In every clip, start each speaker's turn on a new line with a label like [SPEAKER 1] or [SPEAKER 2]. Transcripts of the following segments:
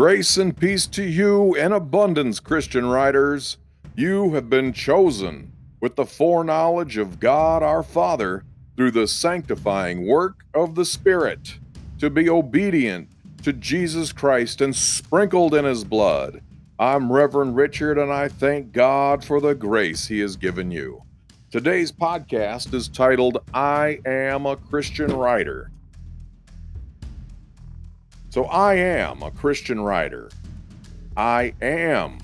[SPEAKER 1] Grace and peace to you in abundance, Christian riders. You have been chosen with the foreknowledge of God our Father through the sanctifying work of the Spirit to be obedient to Jesus Christ and sprinkled in his blood. I'm Reverend Richard, and I thank God for the grace he has given you. Today's podcast is titled I Am a Christian Rider. So I am a Christian rider. I am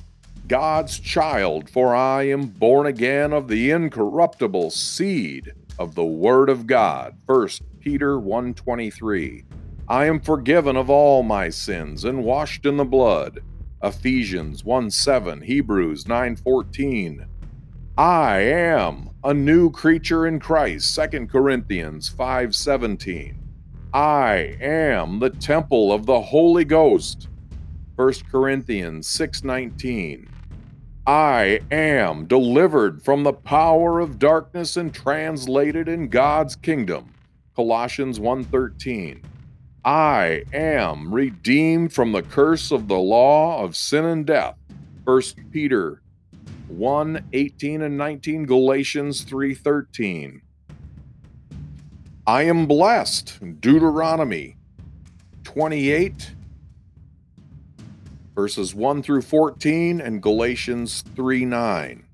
[SPEAKER 1] God's child, for I am born again of the incorruptible seed of the word of God. 1 Peter 1:23. I am forgiven of all my sins and washed in the blood. Ephesians 1:7, Hebrews 9:14. I am a new creature in Christ. 2 Corinthians 5:17. I am the temple of the Holy Ghost. 1 Corinthians 6:19. I am delivered from the power of darkness and translated in God's kingdom. Colossians 1:13. I am redeemed from the curse of the law of sin and death. 1 Peter 1 18 and 19, Galatians 3:13. I am blessed. Deuteronomy 28, verses 1 through 14, and Galatians 3 9.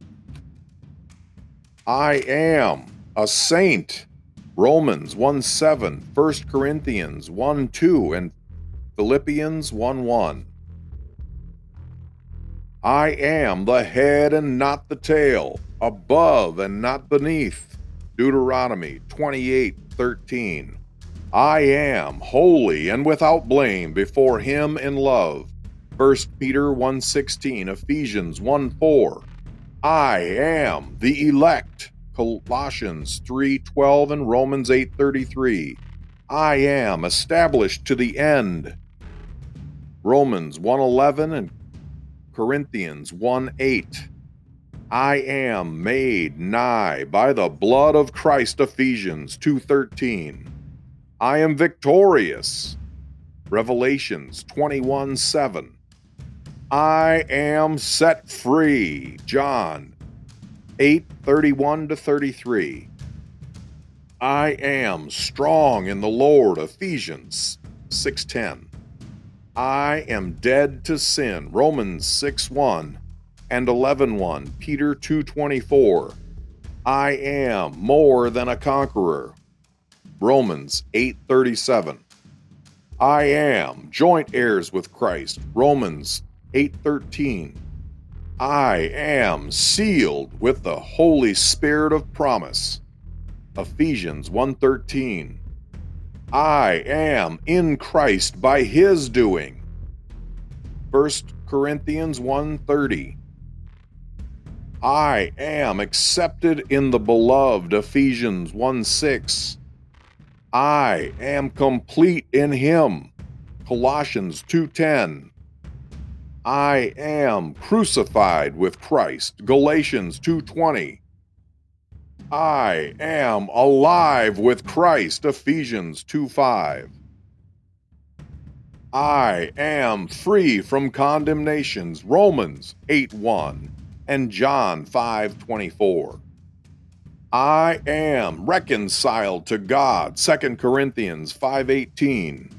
[SPEAKER 1] I am a saint. Romans 1 7, 1 Corinthians 1 2, and Philippians 1 1. I am the head and not the tail, above and not beneath. Deuteronomy 28 13. I am holy and without blame before him in love. 1 Peter 1:16, Ephesians 1:4. I am the elect. Colossians 3:12 and Romans 8:33. I am established to the end. Romans 1:11 and Corinthians 1:8. I am made nigh by the blood of Christ Ephesians 2:13. I am victorious. Revelations 21:7. I am set free. John 8:31 to 33. I am strong in the Lord. Ephesians 6:10. I am dead to sin. Romans 6:1 and 11:1, Peter 2:24. I am more than a conqueror. Romans 8:37. I am joint heirs with Christ. Romans 8:13. I am sealed with the Holy Spirit of promise. Ephesians 1:13. I am in Christ by his doing. 1 Corinthians 1:30. I am accepted in the beloved. Ephesians 1 6. I am complete in him. Colossians 2:10. I am crucified with Christ. Galatians 2:20. I am alive with Christ. Ephesians 2 5. I am free from condemnations. Romans 8:1 and John 5:24. I am reconciled to God. 2 Corinthians 5:18.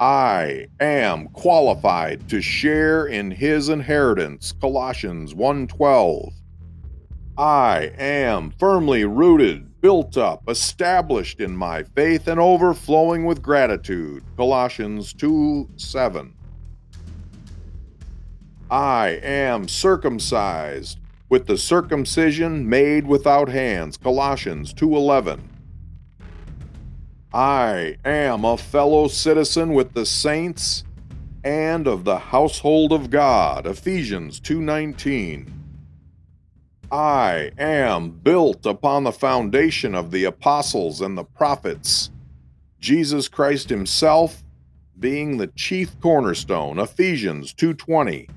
[SPEAKER 1] I am qualified to share in his inheritance. Colossians 1:12. I am firmly rooted, built up, established in my faith and overflowing with gratitude. Colossians 2 7. I am circumcised with the circumcision made without hands. Colossians 2:11. I am a fellow citizen with the saints and of the household of God. Ephesians 2:19. I am built upon the foundation of the apostles and the prophets, Jesus Christ himself being the chief cornerstone. Ephesians 2:20.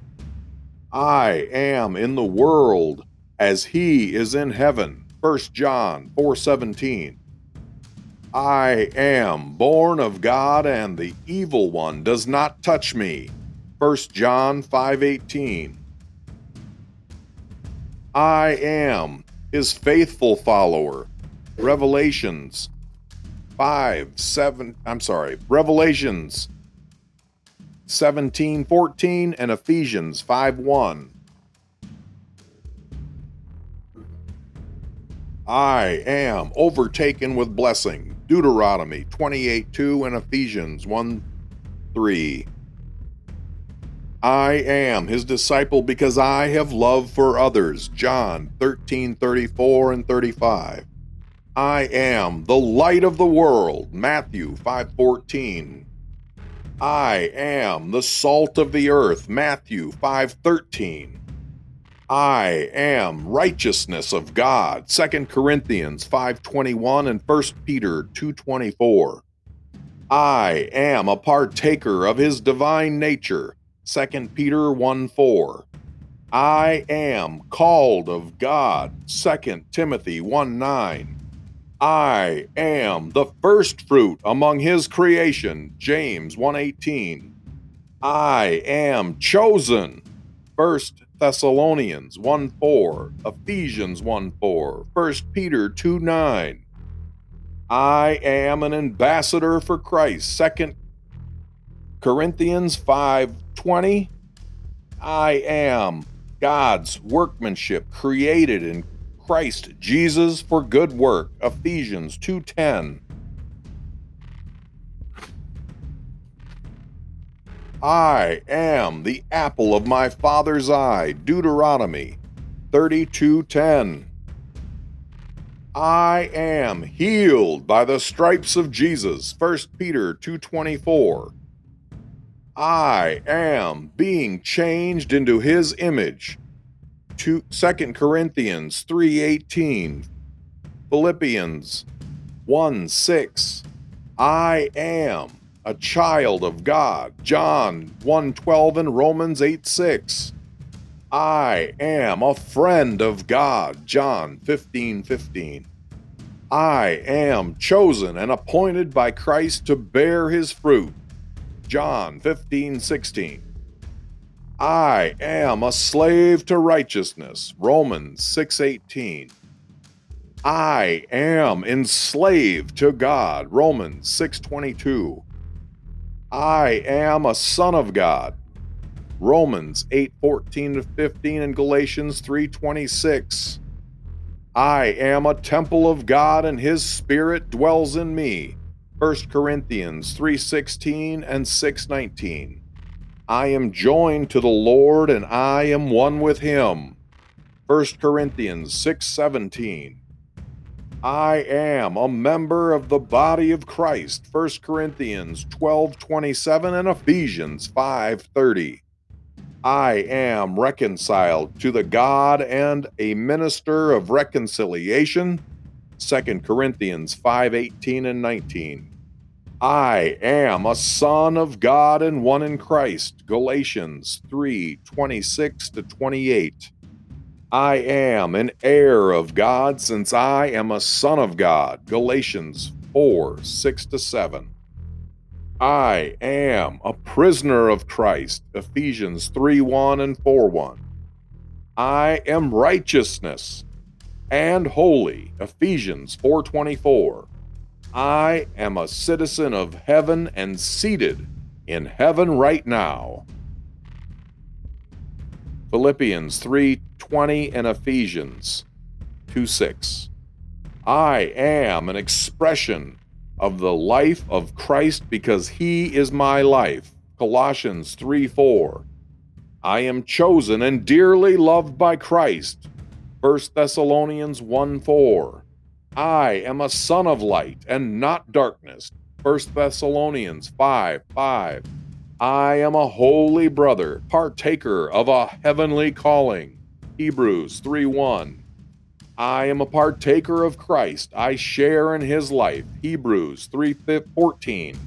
[SPEAKER 1] I am in the world as he is in heaven. 1 John 4:17. I am born of God and the evil one does not touch me. 1 John 5:18. I am his faithful follower. Revelations 5 7 I'm sorry, Revelations 17 14 and Ephesians 5 1. I am overtaken with blessing. Deuteronomy 28 2 and Ephesians 1 3. I am his disciple because I have love for others. John 13 34 and 35. I am the light of the world. Matthew 5 14. I am the salt of the earth. Matthew 5 13. I am righteousness of God. 2 Corinthians 5:21 and 1 Peter 2:24. I am a partaker of his divine nature. 2 Peter 1 4. I am called of God. 2 Timothy 1 9. I am the first fruit among his creation. James 1 18. I am chosen. 1 Thessalonians 1 4. Ephesians 1 4. 1 Peter 2 9. I am an ambassador for Christ. 2 Corinthians 5:20 I am God's workmanship created in Christ Jesus for good work. Ephesians 2:10 I am the apple of my father's eye. Deuteronomy 32:10 I am healed by the stripes of Jesus. 1 Peter 2:24 I am being changed into his image. 2 Corinthians 3:18. Philippians 1 6. I am a child of God. John 1:12 and Romans 8 6. I am a friend of God. John 15 15. I am chosen and appointed by Christ to bear his fruit. John 15, 16. I am a slave to righteousness. Romans 6, 18. I am enslaved to God. Romans 6, 22. I am a son of God. Romans 8, 14 to 15 and Galatians 3, 26. I am a temple of God and his spirit dwells in me. 1 Corinthians 3:16 and 6:19. I am joined to the Lord and I am one with him. 1 Corinthians 6:17. I am a member of the body of Christ. 1 Corinthians 12:27 and Ephesians 5:30. I am reconciled to the God and a minister of reconciliation. 2 Corinthians 5:18 and 19. I am a son of God and one in Christ. Galatians 3 26 to 28. I am an heir of God since I am a son of God. Galatians 4 6 to 7. I am a prisoner of Christ. Ephesians 3 1 and 4 1. I am righteousness and holy. Ephesians 4 24. I am a citizen of heaven and seated in heaven right now. Philippians 3:20 and Ephesians 2:6. I am an expression of the life of Christ because he is my life. Colossians 3:4. I am chosen and dearly loved by Christ. 1 Thessalonians 1:4. I am a son of light and not darkness. 1 Thessalonians 5 5. I am a holy brother, partaker of a heavenly calling. Hebrews 3 1. I am a partaker of Christ. I share in his life. Hebrews 3 14.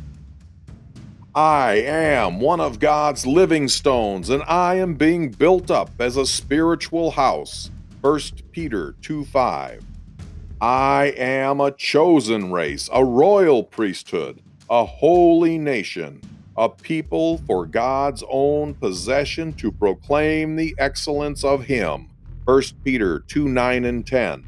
[SPEAKER 1] I am one of God's living stones, and I am being built up as a spiritual house. 1 Peter 2 5. I am a chosen race, a royal priesthood, a holy nation. a people for God's own possession to proclaim the excellence of Him. 1 Peter 2 9 and 10.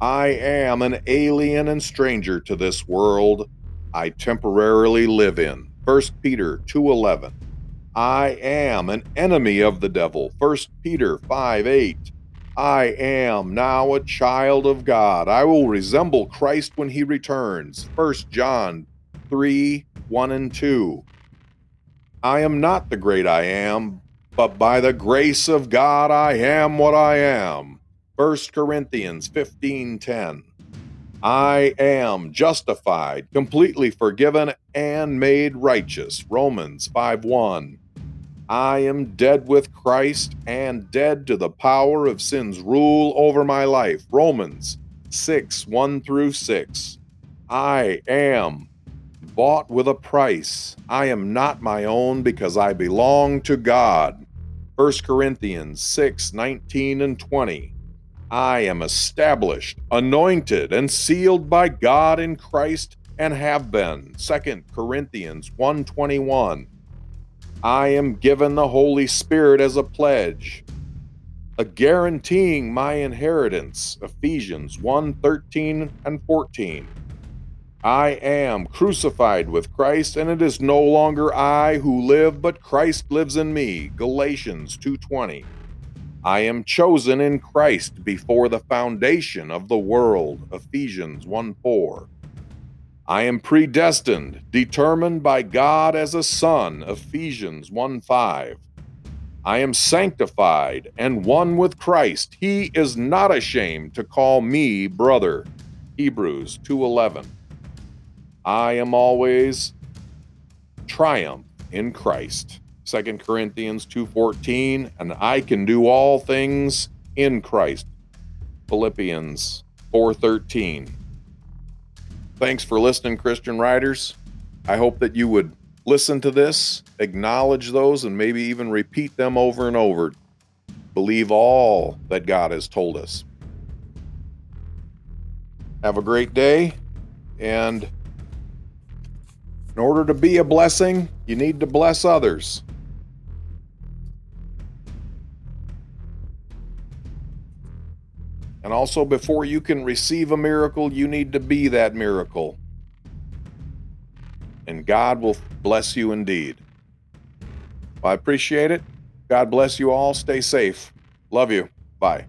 [SPEAKER 1] I am an alien and stranger to this world I temporarily live in. 1 Peter 2 11. I am an enemy of the devil. 1 Peter 5 8. I am now a child of God. I will resemble Christ when he returns. 1 John 3 1 and 2. I am not the great I am, but by the grace of God I am what I am. 1 Corinthians 15 10. I am justified, completely forgiven, and made righteous. Romans 5 1. I am dead with Christ and dead to the power of sin's rule over my life. Romans 6 1 through 6. I am bought with a price. I am not my own because I belong to God. 1 Corinthians 6 19 and 20. I am established, anointed, and sealed by God in Christ and have been. 2 Corinthians 121. I am given the Holy Spirit as a pledge, a guaranteeing my inheritance. Ephesians 1 13 and 14. I am crucified with Christ, and it is no longer I who live, but Christ lives in me. Galatians 2:20. I am chosen in Christ before the foundation of the world. Ephesians 1 4. I am predestined, determined by God as a son. Ephesians 1 5. I am sanctified and one with Christ. He is not ashamed to call me brother. Hebrews 2:11. I am always triumph in Christ. 2 Corinthians 2:14, and I can do all things in Christ. Philippians 4:13. Thanks for listening, Christian riders. I hope that you would listen to this, acknowledge those, and maybe even repeat them over and over. Believe all that God has told us. Have a great day. And in order to be a blessing, you need to bless others. And also, before you can receive a miracle, you need to be that miracle. And God will bless you indeed. Well, I appreciate it. God bless you all. Stay safe. Love you. Bye.